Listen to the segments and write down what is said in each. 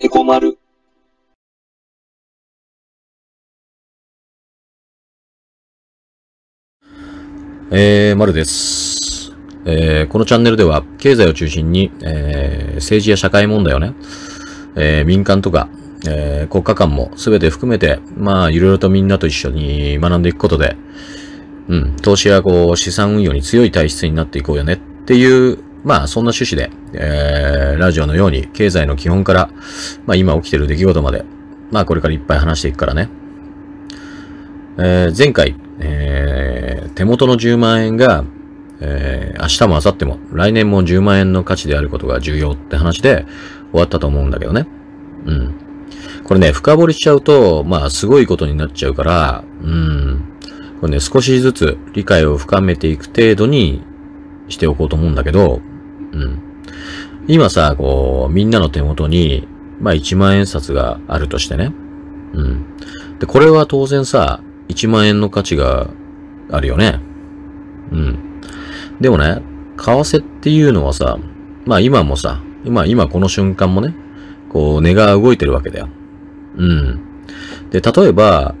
エコマル。えー、まるです。えー、このチャンネルでは、経済を中心に、えー、政治や社会問題をね、えー、民間とか、えー、国家間も全て含めて、まあ、いろいろとみんなと一緒に学んでいくことで、うん、投資やこう、資産運用に強い体質になっていこうよねっていう、まあ、そんな趣旨で、えー、ラジオのように、経済の基本から、まあ、今起きてる出来事まで、まあ、これからいっぱい話していくからね。えー、前回、えー、手元の10万円が、えー、明日も明後日も、来年も10万円の価値であることが重要って話で終わったと思うんだけどね。うん。これね、深掘りしちゃうと、まあ、すごいことになっちゃうから、うん。これね、少しずつ理解を深めていく程度にしておこうと思うんだけど、うん。今さ、こう、みんなの手元に、まあ、1万円札があるとしてね。うん。で、これは当然さ、1万円の価値があるよね。うん。でもね、為替っていうのはさ、まあ今もさ、今、今この瞬間もね、こう値が動いてるわけだよ。うん。で、例えば、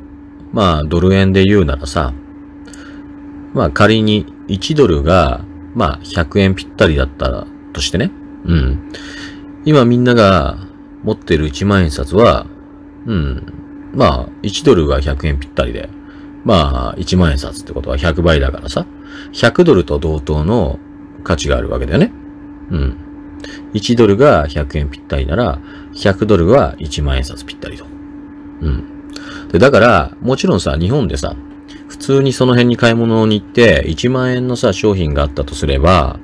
まあドル円で言うならさ、まあ仮に1ドルが、まあ100円ぴったりだったらとしてね。うん。今みんなが持ってる1万円札は、うん。まあ1ドルが100円ぴったりで、まあ1万円札ってことは100倍だからさ、100ドルと同等の価値があるわけだよね。うん。1ドルが100円ぴったりなら、100ドルは1万円札ぴったりと。うん。で、だから、もちろんさ、日本でさ、普通にその辺に買い物に行って、1万円のさ、商品があったとすれば、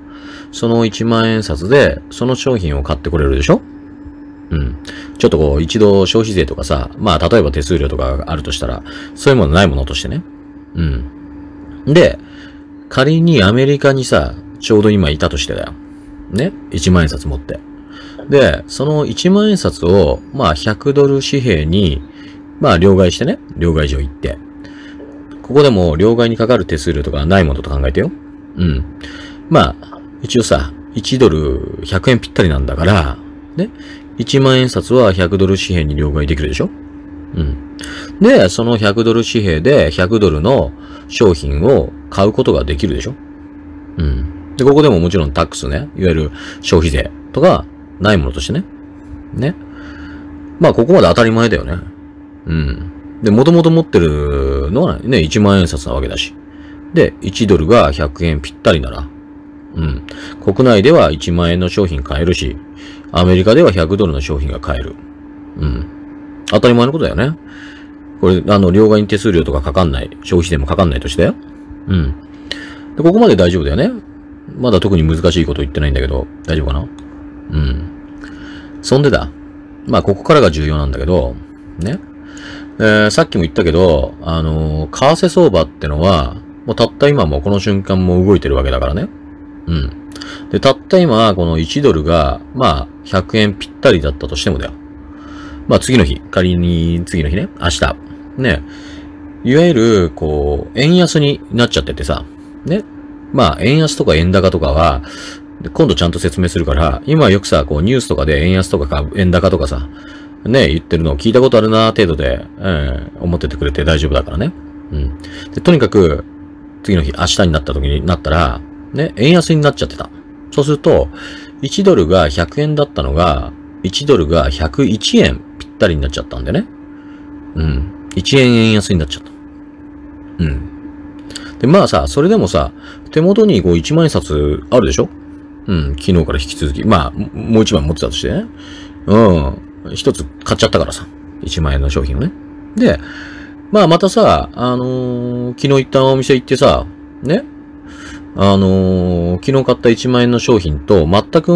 その1万円札で、その商品を買ってこれるでしょ？うん。ちょっとこう、一度消費税とかさ、まあ、例えば手数料とかがあるとしたら、そういうものないものとしてね。うん。で、仮にアメリカにさ、ちょうど今いたとしてだよ。ね ?1 万円札持って。で、その1万円札を、まあ100ドル紙幣に、まあ両替してね、両替所行って。ここでも両替にかかる手数料とかないものと考えてよ。うん。まあ、一応さ、1ドル100円ぴったりなんだから、ね。1万円札は100ドル紙幣に両替できるでしょ？うん。で、その100ドル紙幣で100ドルの商品を買うことができるでしょ？うん。で、ここでももちろんタックスね、いわゆる消費税とかないものとしてね。ね。まあ、ここまで当たり前だよね。うん。で、もともと持ってるのはね、1万円札なわけだし。で、1ドルが100円ぴったりなら、うん。国内では1万円の商品買えるし、アメリカでは100ドルの商品が買える。うん。当たり前のことだよね。これ、あの、両替に手数料とかかかんない。消費税もかかんないとしてよ。うん。で、ここまで大丈夫だよね。まだ特に難しいこと言ってないんだけど、大丈夫かな？うん。そんでだ。まあ、ここからが重要なんだけど、ね。えー、さっきも言ったけど、あのー為替相場ってのは、もうたった今もこの瞬間も動いてるわけだからね。うん。で、たった今、この1ドルが、まあ、100円ぴったりだったとしてもだよ。まあ、次の日、仮に次の日ね、明日。ね。いわゆる、こう、円安になっちゃっててさ、ね。まあ、円安とか円高とかは、今度ちゃんと説明するから、今よくさ、こう、ニュースとかで円安とかか円高とかさ、ね、言ってるのを聞いたことあるな程度で、えー思っててくれて大丈夫だからね。うん。で、とにかく、次の日、明日になった時になったら、ね、円安になっちゃってた。そうすると、1ドルが100円だったのが、1ドルが101円ぴったりになっちゃったんでね。うん。1円円安になっちゃった。うん。で、まあさ、それでもさ、手元にこう1万円札あるでしょ？うん、昨日から引き続き。まあ、もう1枚持ってたとしてね。うん。一つ買っちゃったからさ。1万円の商品をね。で、まあまたさ、あのー昨日行ったお店行ってさ、ね。あのー昨日買った1万円の商品と全く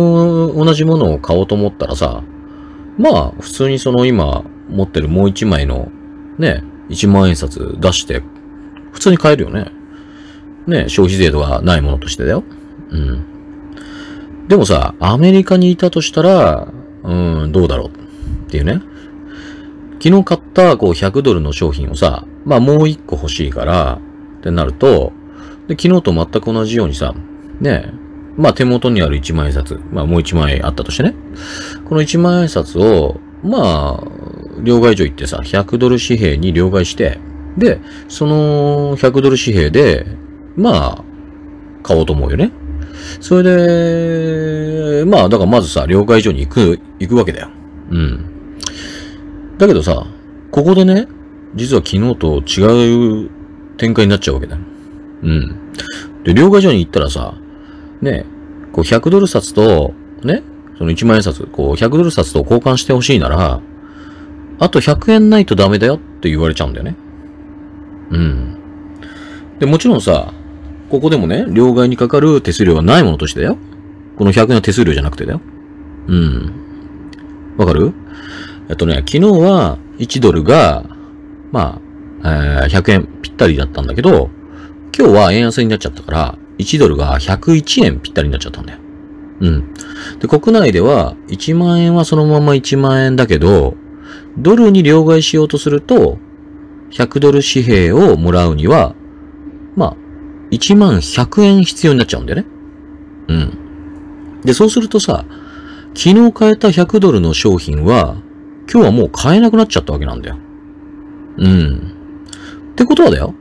同じものを買おうと思ったらさ、まあ、普通にその今持ってるもう1枚のね、1万円札出して、普通に買えるよね。ね、消費税とかないものとしてだよ。うん。でもさ、アメリカにいたとしたら、うん、どうだろうっていうね。昨日買ったこう100ドルの商品をさ、まあもう1個欲しいから、ってなると、で昨日と全く同じようにさ、ね、まあ手元にある1万円札、まあもう1万円あったとしてね。この1万円札を、まあ、両替所行ってさ、100ドル紙幣に両替して、で、その100ドル紙幣で、まあ、買おうと思うよね。それで、まあ、だからまずさ、両替所に行く、行くわけだよ。うん。だけどさ、ここでね、実は昨日と違う展開になっちゃうわけだよ。うん。で、両替所に行ったらさ、ね、こう100ドル札と、ね、その1万円札、こう100ドル札と交換してほしいなら、あと100円ないとダメだよって言われちゃうんだよね。うん。で、もちろんさ、ここでもね、両替にかかる手数料はないものとしてだよ。この100円の手数料じゃなくてだよ。うん。わかる？えっとね、昨日は1ドルが、まあ、えー、100円ぴったりだったんだけど、今日は円安になっちゃったから、1ドルが101円ぴったりになっちゃったんだよ。うん。で、国内では1万円はそのまま1万円だけど、ドルに両替しようとすると、100ドル紙幣をもらうには、まあ、1万100円必要になっちゃうんだよね。うん。で、そうするとさ、昨日買えた100ドルの商品は、今日はもう買えなくなっちゃったわけなんだよ。うん。ってことはだよ。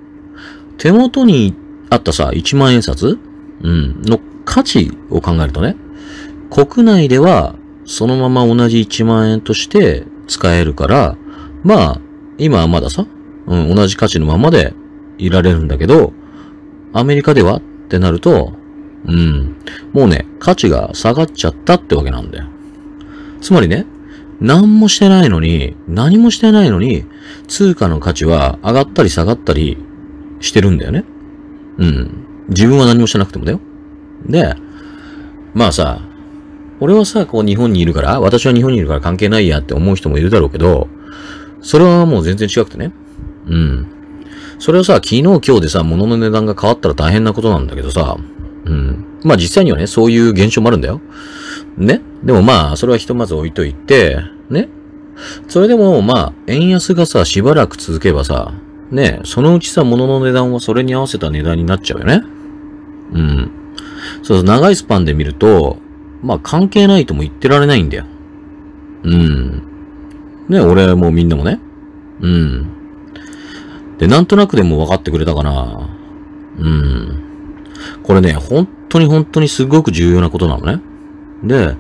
手元にあったさ、1万円札うん。の価値を考えるとね、国内ではそのまま同じ1万円として使えるから、まあ、今はまださ、うん、同じ価値のままでいられるんだけど、アメリカではってなると、うん、もうね、価値が下がっちゃったってわけなんだよ。つまりね、何もしてないのに、何もしてないのに、通貨の価値は上がったり下がったりしてるんだよね。うん。自分は何もしてなくてもだよ。で、まあさ、俺はさ、こう日本にいるから、私は日本にいるから関係ないやって思う人もいるだろうけど、それはもう全然違くてね。うん。それはさ、昨日今日でさ、物の値段が変わったら大変なことなんだけどさ、うん。まあ実際にはね、そういう現象もあるんだよ。ね。でもまあ、それはひとまず置いといて、ね。それでもまあ、円安がさ、しばらく続けばさ、ね、そのうちさ、物の値段はそれに合わせた値段になっちゃうよね。うん。そう、長いスパンで見ると、まあ関係ないとも言ってられないんだよ。うん。ね、俺もみんなもね。うん。で、なんとなくでも分かってくれたかな。うん。これね、本当に本当にすごく重要なことなのね。で、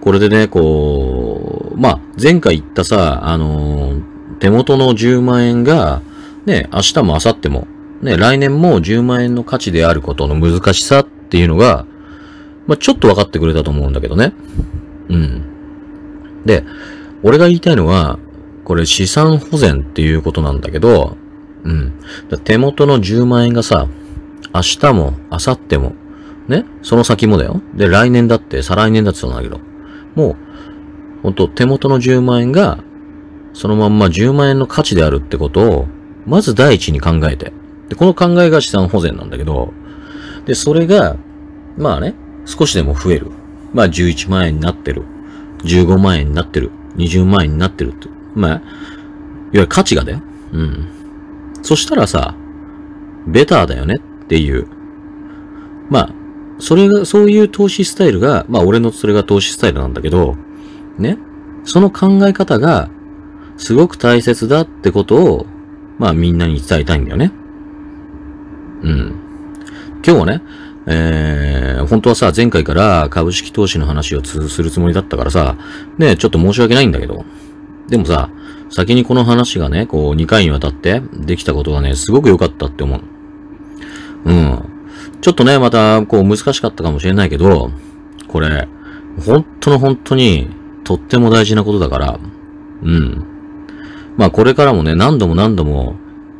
これでね、こう、まあ、前回言ったさ、あのー、手元の10万円が、ね、明日も明後日も、ね、来年も10万円の価値であることの難しさっていうのが、まあ、ちょっと分かってくれたと思うんだけどね。うん。で、俺が言いたいのは、これ資産保全っていうことなんだけど、うん。手元の10万円がさ、明日も、明後日も、ね、その先もだよ。で、来年だって、再来年だってそうなんだけど、もう、ほんと手元の10万円が、そのまんま10万円の価値であるってことを、まず第一に考えて。で、この考えが資産保全なんだけど、で、それが、まあね、少しでも増える。まあ11万円になってる。15万円になってる。20万円になってるって。まあ、いわゆる価値がだよ。うん。そしたらさ、ベターだよねっていう。まあ、それが、そういう投資スタイルが、まあ俺のそれが投資スタイルなんだけど、ね。その考え方が、すごく大切だってことを、まあみんなに伝えたいんだよね。うん。今日はね、えー、本当はさ、前回から株式投資の話をするつもりだったからさ、ね、ちょっと申し訳ないんだけど。でもさ、先にこの話がね、こう2回にわたってできたことがね、すごく良かったって思う。うん。ちょっとね、また、こう難しかったかもしれないけど、これ、本当の本当に、とっても大事なことだから、うん。まあこれからもね、何度も何度も、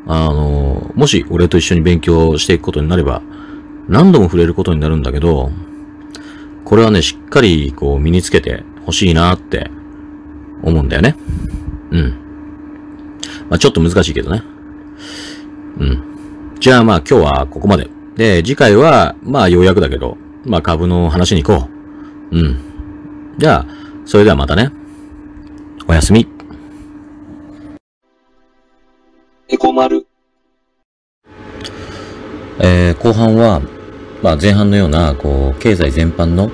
あの、もし俺と一緒に勉強していくことになれば、何度も触れることになるんだけど、これはね、しっかりこう身につけてほしいなって思うんだよね。うん。まあちょっと難しいけどね。うん。じゃあまあ今日はここまで。で、次回は、まあようやくだけど、まあ株の話に行こう。うん。じゃあ、それではまたね。おやすみ。エコ丸。えー、後半は、まあ前半のような、こう、経済全般の、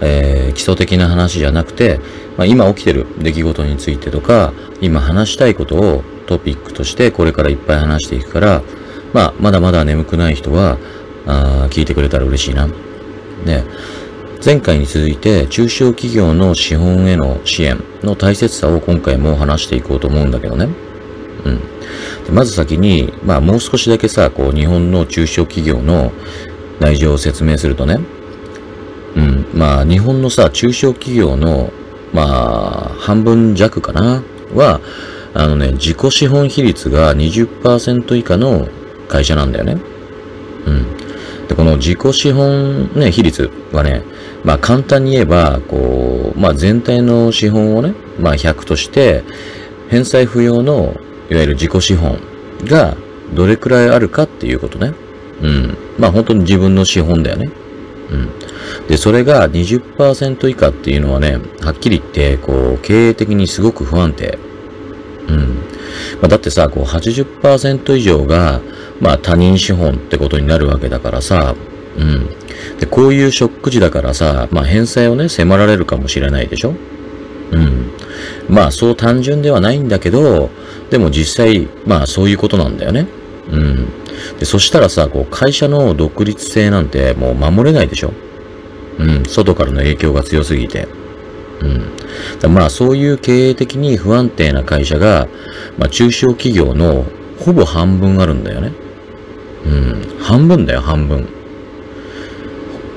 えー、基礎的な話じゃなくて、まあ、今起きてる出来事についてとか、今話したいことをトピックとしてこれからいっぱい話していくから、まあ、まだまだ眠くない人は、あ聞いてくれたら嬉しいな。で、前回に続いて中小企業の資本への支援の大切さを今回も話していこうと思うんだけどね。うん。でまず先に、まあもう少しだけさ、こう日本の中小企業の内情を説明するとね。うん。まあ日本のさ、中小企業の、まあ半分弱かな？は、あのね、自己資本比率が20%以下の会社なんだよね。この自己資本ね、比率はね、まあ簡単に言えば、こう、まあ全体の資本をね、まあ100として、返済不要の、いわゆる自己資本がどれくらいあるかっていうことね。うん。まあ本当に自分の資本だよね。うん。で、それが20%以下っていうのはね、はっきり言って、こう、経営的にすごく不安定。うん。まあ、だってさ、こう80%以上が、まあ他人資本ってことになるわけだからさ、うん。で、こういうショック時だからさ、まあ返済をね、迫られるかもしれないでしょ？うん。まあそう単純ではないんだけど、でも実際、まあそういうことなんだよね。うん。で、そしたらさ、こう会社の独立性なんてもう守れないでしょ？うん。外からの影響が強すぎて。うん。まあそういう経営的に不安定な会社が、まあ中小企業のほぼ半分あるんだよね。うん。半分だよ、半分。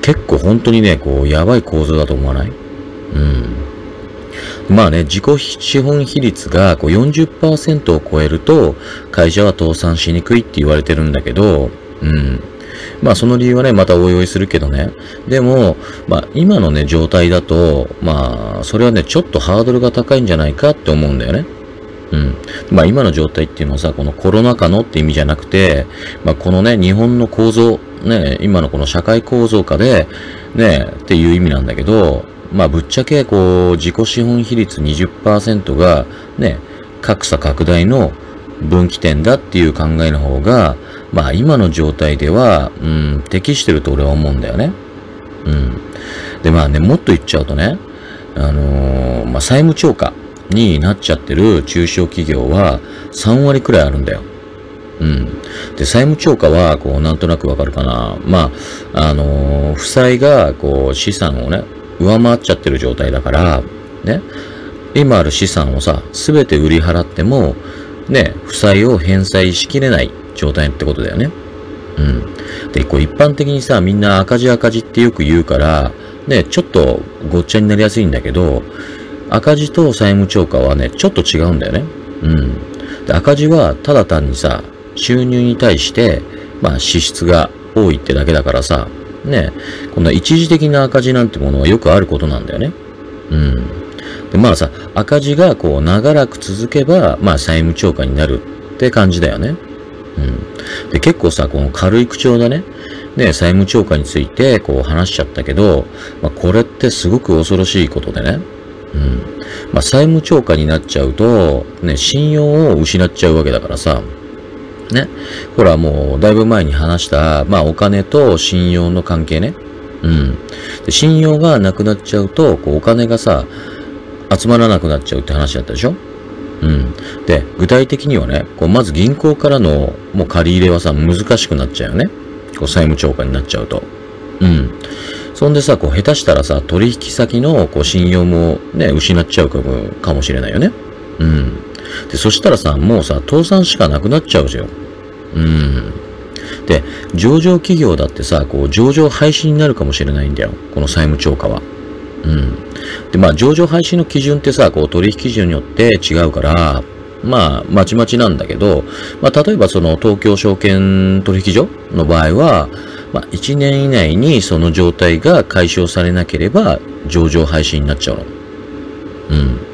結構本当にね、こう、やばい構造だと思わない？うん。まあね、自己資本比率がこう40%を超えると、会社は倒産しにくいって言われてるんだけど、うん。まあその理由はね、またおいおいするけどね。でも、まあ今のね、状態だと、まあそれはね、ちょっとハードルが高いんじゃないかって思うんだよね。うん。まあ今の状態っていうのはさ、このコロナ禍のって意味じゃなくて、まあこのね、日本の構造、ね、今のこの社会構造下で、ね、っていう意味なんだけど、まあぶっちゃけこう、自己資本比率20%が、ね、格差拡大の分岐点だっていう考えの方が、まあ今の状態では、うん、適してると俺は思うんだよね。うん。でまあね、もっと言っちゃうとね、あのー、まあ債務超過。になっちゃってる中小企業は3割くらいあるんだよ。うん。で、債務超過は、こう、なんとなくわかるかな。まあ、あのー、負債が、こう、資産をね、上回っちゃってる状態だから、ね、今ある資産をさ、すべて売り払っても、ね、負債を返済しきれない状態ってことだよね。うん。で、こう一般的にさ、みんな赤字赤字ってよく言うから、ね、ちょっとごっちゃになりやすいんだけど、赤字と債務超過はね、ちょっと違うんだよね。うん。で赤字はただ単にさ、収入に対して、まあ支出が多いってだけだからさ、ね、こんな一時的な赤字なんてものはよくあることなんだよね。うん。で、まあさ、赤字がこう長らく続けば、まあ債務超過になるって感じだよね。うん。で、結構さ、この軽い口調だね、ね、債務超過についてこう話しちゃったけど、まあこれってすごく恐ろしいことでね。うん。まあ、債務超過になっちゃうと、ね、信用を失っちゃうわけだからさ、ね。ほら、もう、だいぶ前に話した、まあ、お金と信用の関係ね。うん。で信用がなくなっちゃうと、こう、お金がさ、集まらなくなっちゃうって話だったでしょうん。で、具体的にはね、こう、まず銀行からの、もう借り入れはさ、難しくなっちゃうよね。こう、債務超過になっちゃうと。うん。そんでさ、こう、下手したらさ、取引先の、こう、信用もね、失っちゃうかもしれないよね。うん。で、そしたらさ、もうさ、倒産しかなくなっちゃうじゃん。うん。で、上場企業だってさ、こう、上場廃止になるかもしれないんだよ。この債務超過は。うん。で、まあ、上場廃止の基準ってさ、こう、取引基準によって違うから、まあ、まちまちなんだけど、まあ、例えばその東京証券取引所の場合は、まあ、1年以内にその状態が解消されなければ、上場廃止になっちゃうの。うん。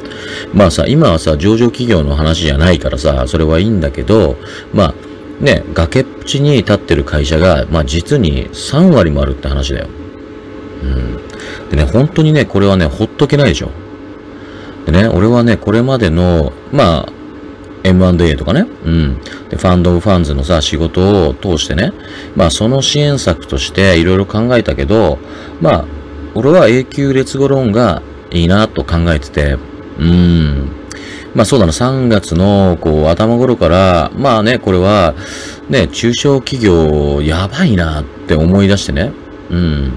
まあさ、今はさ、上場企業の話じゃないからさ、それはいいんだけど、まあ、ね、崖っぷちに立ってる会社が、まあ実に3割もあるって話だよ。うん。でね、本当にね、これはね、ほっとけないでしょ。でね、俺はね、これまでの、まあ、M&A とかね、うん。で、ファンド・オブ・ファンズのさ、仕事を通してね、まあ、その支援策としていろいろ考えたけど、まあ、俺は永久劣後ローンがいいなと考えてて、うーん。まあそうだな、3月の、こう、頭頃から、まあね、これは、ね、中小企業、やばいなって思い出してね。うん。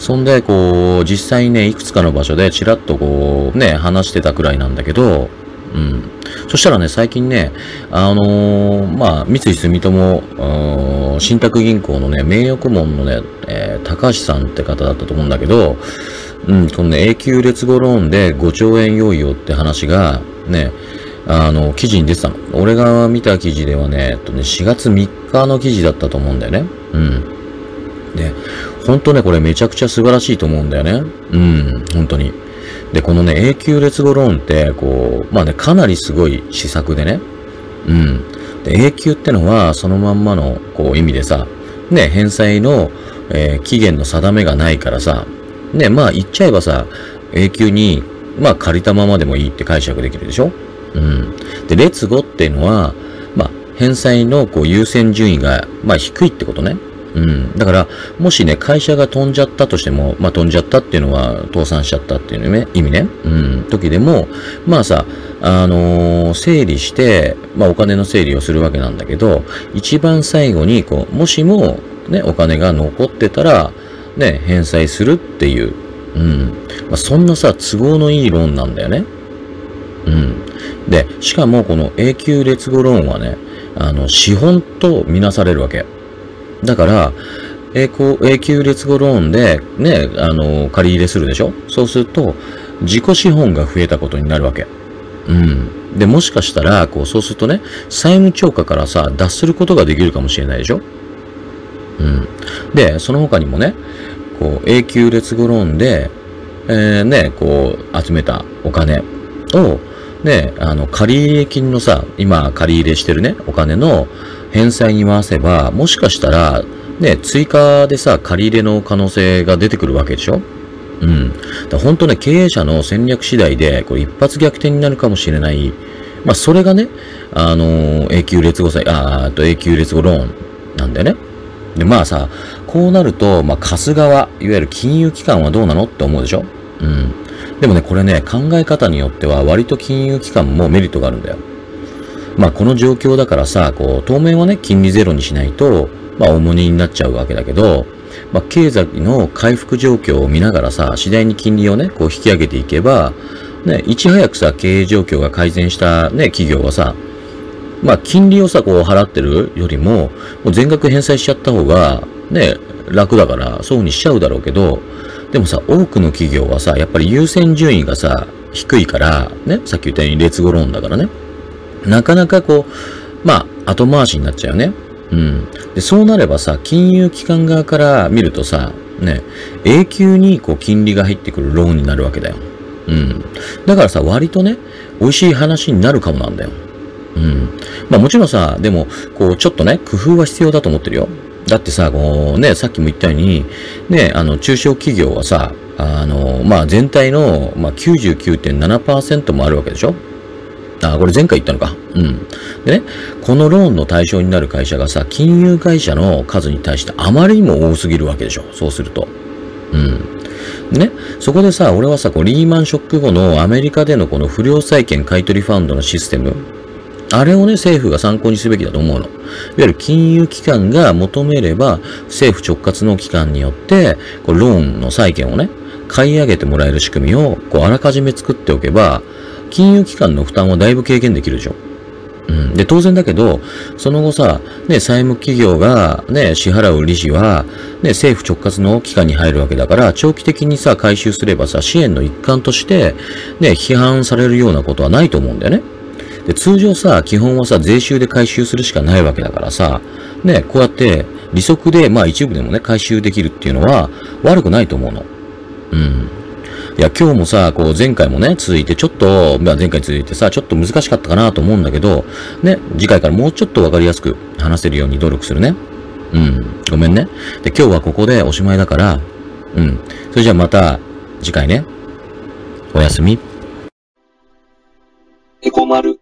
そんで、こう、実際ね、いくつかの場所でちらっとこう、ね、話してたくらいなんだけど、うん。そしたらね、最近ね、あのー、まあ、三井住友、信託銀行のね、名誉顧問のね、えー、高橋さんって方だったと思うんだけど、うん、このね、永久劣後ローンで5兆円用意よって話が、ね、あの、記事に出てたの。俺が見た記事ではね、えっとね、4月3日の記事だったと思うんだよね。うん。で、ほんとね、これめちゃくちゃ素晴らしいと思うんだよね。うん、本当に。で、このね、永久劣後ローンって、こう、まあね、かなりすごい施策でね。うん。で、永久ってのは、そのまんまの、こう、意味でさ、ね、返済の、えー、期限の定めがないからさ、ね、まあ言っちゃえばさ、永久に、まあ借りたままでもいいって解釈できるでしょ？うん。で、劣後っていうのは、まあ、返済のこう優先順位が、まあ低いってことね。うん。だから、もしね、会社が飛んじゃったとしても、まあ飛んじゃったっていうのは倒産しちゃったっていうね、意味ね。うん。時でも、まあさ、あのー、整理して、まあお金の整理をするわけなんだけど、一番最後に、こう、もしも、ね、お金が残ってたら、ね、返済するっていう、うん。まあ、そんなさ、都合のいいローンなんだよね。うん。で、しかもこの永久劣後ローンはね、あの、資本とみなされるわけ。だから、永永久劣後ローンで、ね、あの、借り入れするでしょ？そうすると、自己資本が増えたことになるわけ。うん。で、もしかしたら、こう、そうするとね、債務超過からさ、脱することができるかもしれないでしょ？うん。で、その他にもね、こう、永久劣後ローンで、えー、ね、こう、集めたお金を、ね、あの、借入金のさ、今借り入れしてるね、お金の返済に回せば、もしかしたら、ね、追加でさ、借り入れの可能性が出てくるわけでしょ？うん。だ本当ね、経営者の戦略次第で、これ一発逆転になるかもしれない。まあ、それがね、あのー、永久劣後債、あーと永久劣後ローンなんだよね。で、まあさ、こうなると、まあ、貸す側、いわゆる金融機関はどうなの？って思うでしょ？うん。でもね、これね、考え方によっては割と金融機関もメリットがあるんだよ。まあ、この状況だからさ、こう、当面はね、金利ゼロにしないと、まあ、重荷になっちゃうわけだけど、まあ、経済の回復状況を見ながらさ、次第に金利をね、こう引き上げていけば、ね、いち早くさ、経営状況が改善したね、企業はさ、まあ、金利をさ、こう払ってるよりも、もう全額返済しちゃった方が、ね、楽だから、そうにしちゃうだろうけど、でもさ、多くの企業はさ、やっぱり優先順位がさ、低いから、ね、さっき言ったように劣後ローンだからね。なかなかこう、まあ、後回しになっちゃうよね。うん。で、そうなればさ、金融機関側から見るとさ、ね、永久にこう金利が入ってくるローンになるわけだよ。うん。だからさ、割とね、美味しい話になるかもなんだよ。うん。まあもちろんさ、でも、こう、ちょっとね、工夫は必要だと思ってるよ。だってさ、こうね、さっきも言ったように、ね、あの、中小企業はさ、あの、まあ全体の、まあ99.7%もあるわけでしょあ、これ前回言ったのか。うん。でね、このローンの対象になる会社がさ、金融会社の数に対してあまりにも多すぎるわけでしょ。そうすると。うん。でね、そこでさ、俺はさ、こうリーマンショック後のアメリカでのこの不良債権買取ファンドのシステム、あれをね、政府が参考にすべきだと思うの。いわゆる金融機関が求めれば、政府直轄の機関によって、こうローンの債権をね、買い上げてもらえる仕組みを、こう、あらかじめ作っておけば、金融機関の負担はだいぶ軽減できるでしょ。うん。で、当然だけど、その後さ、ね、債務企業がね、支払う利子は、ね、政府直轄の機関に入るわけだから、長期的にさ、回収すればさ、支援の一環として、ね、批判されるようなことはないと思うんだよね。で、通常さ、基本はさ、税収で回収するしかないわけだからさ、ね、こうやって利息で、まあ一部でもね、回収できるっていうのは悪くないと思うの。うん。いや、今日もさ、こう前回もね、続いてちょっと、まあ前回続いてさ、ちょっと難しかったかなと思うんだけど、ね、次回からもうちょっとわかりやすく話せるように努力するね。うん。ごめんね。で、今日はここでおしまいだから、うん。それじゃあまた次回ね。おやすみ。へこまる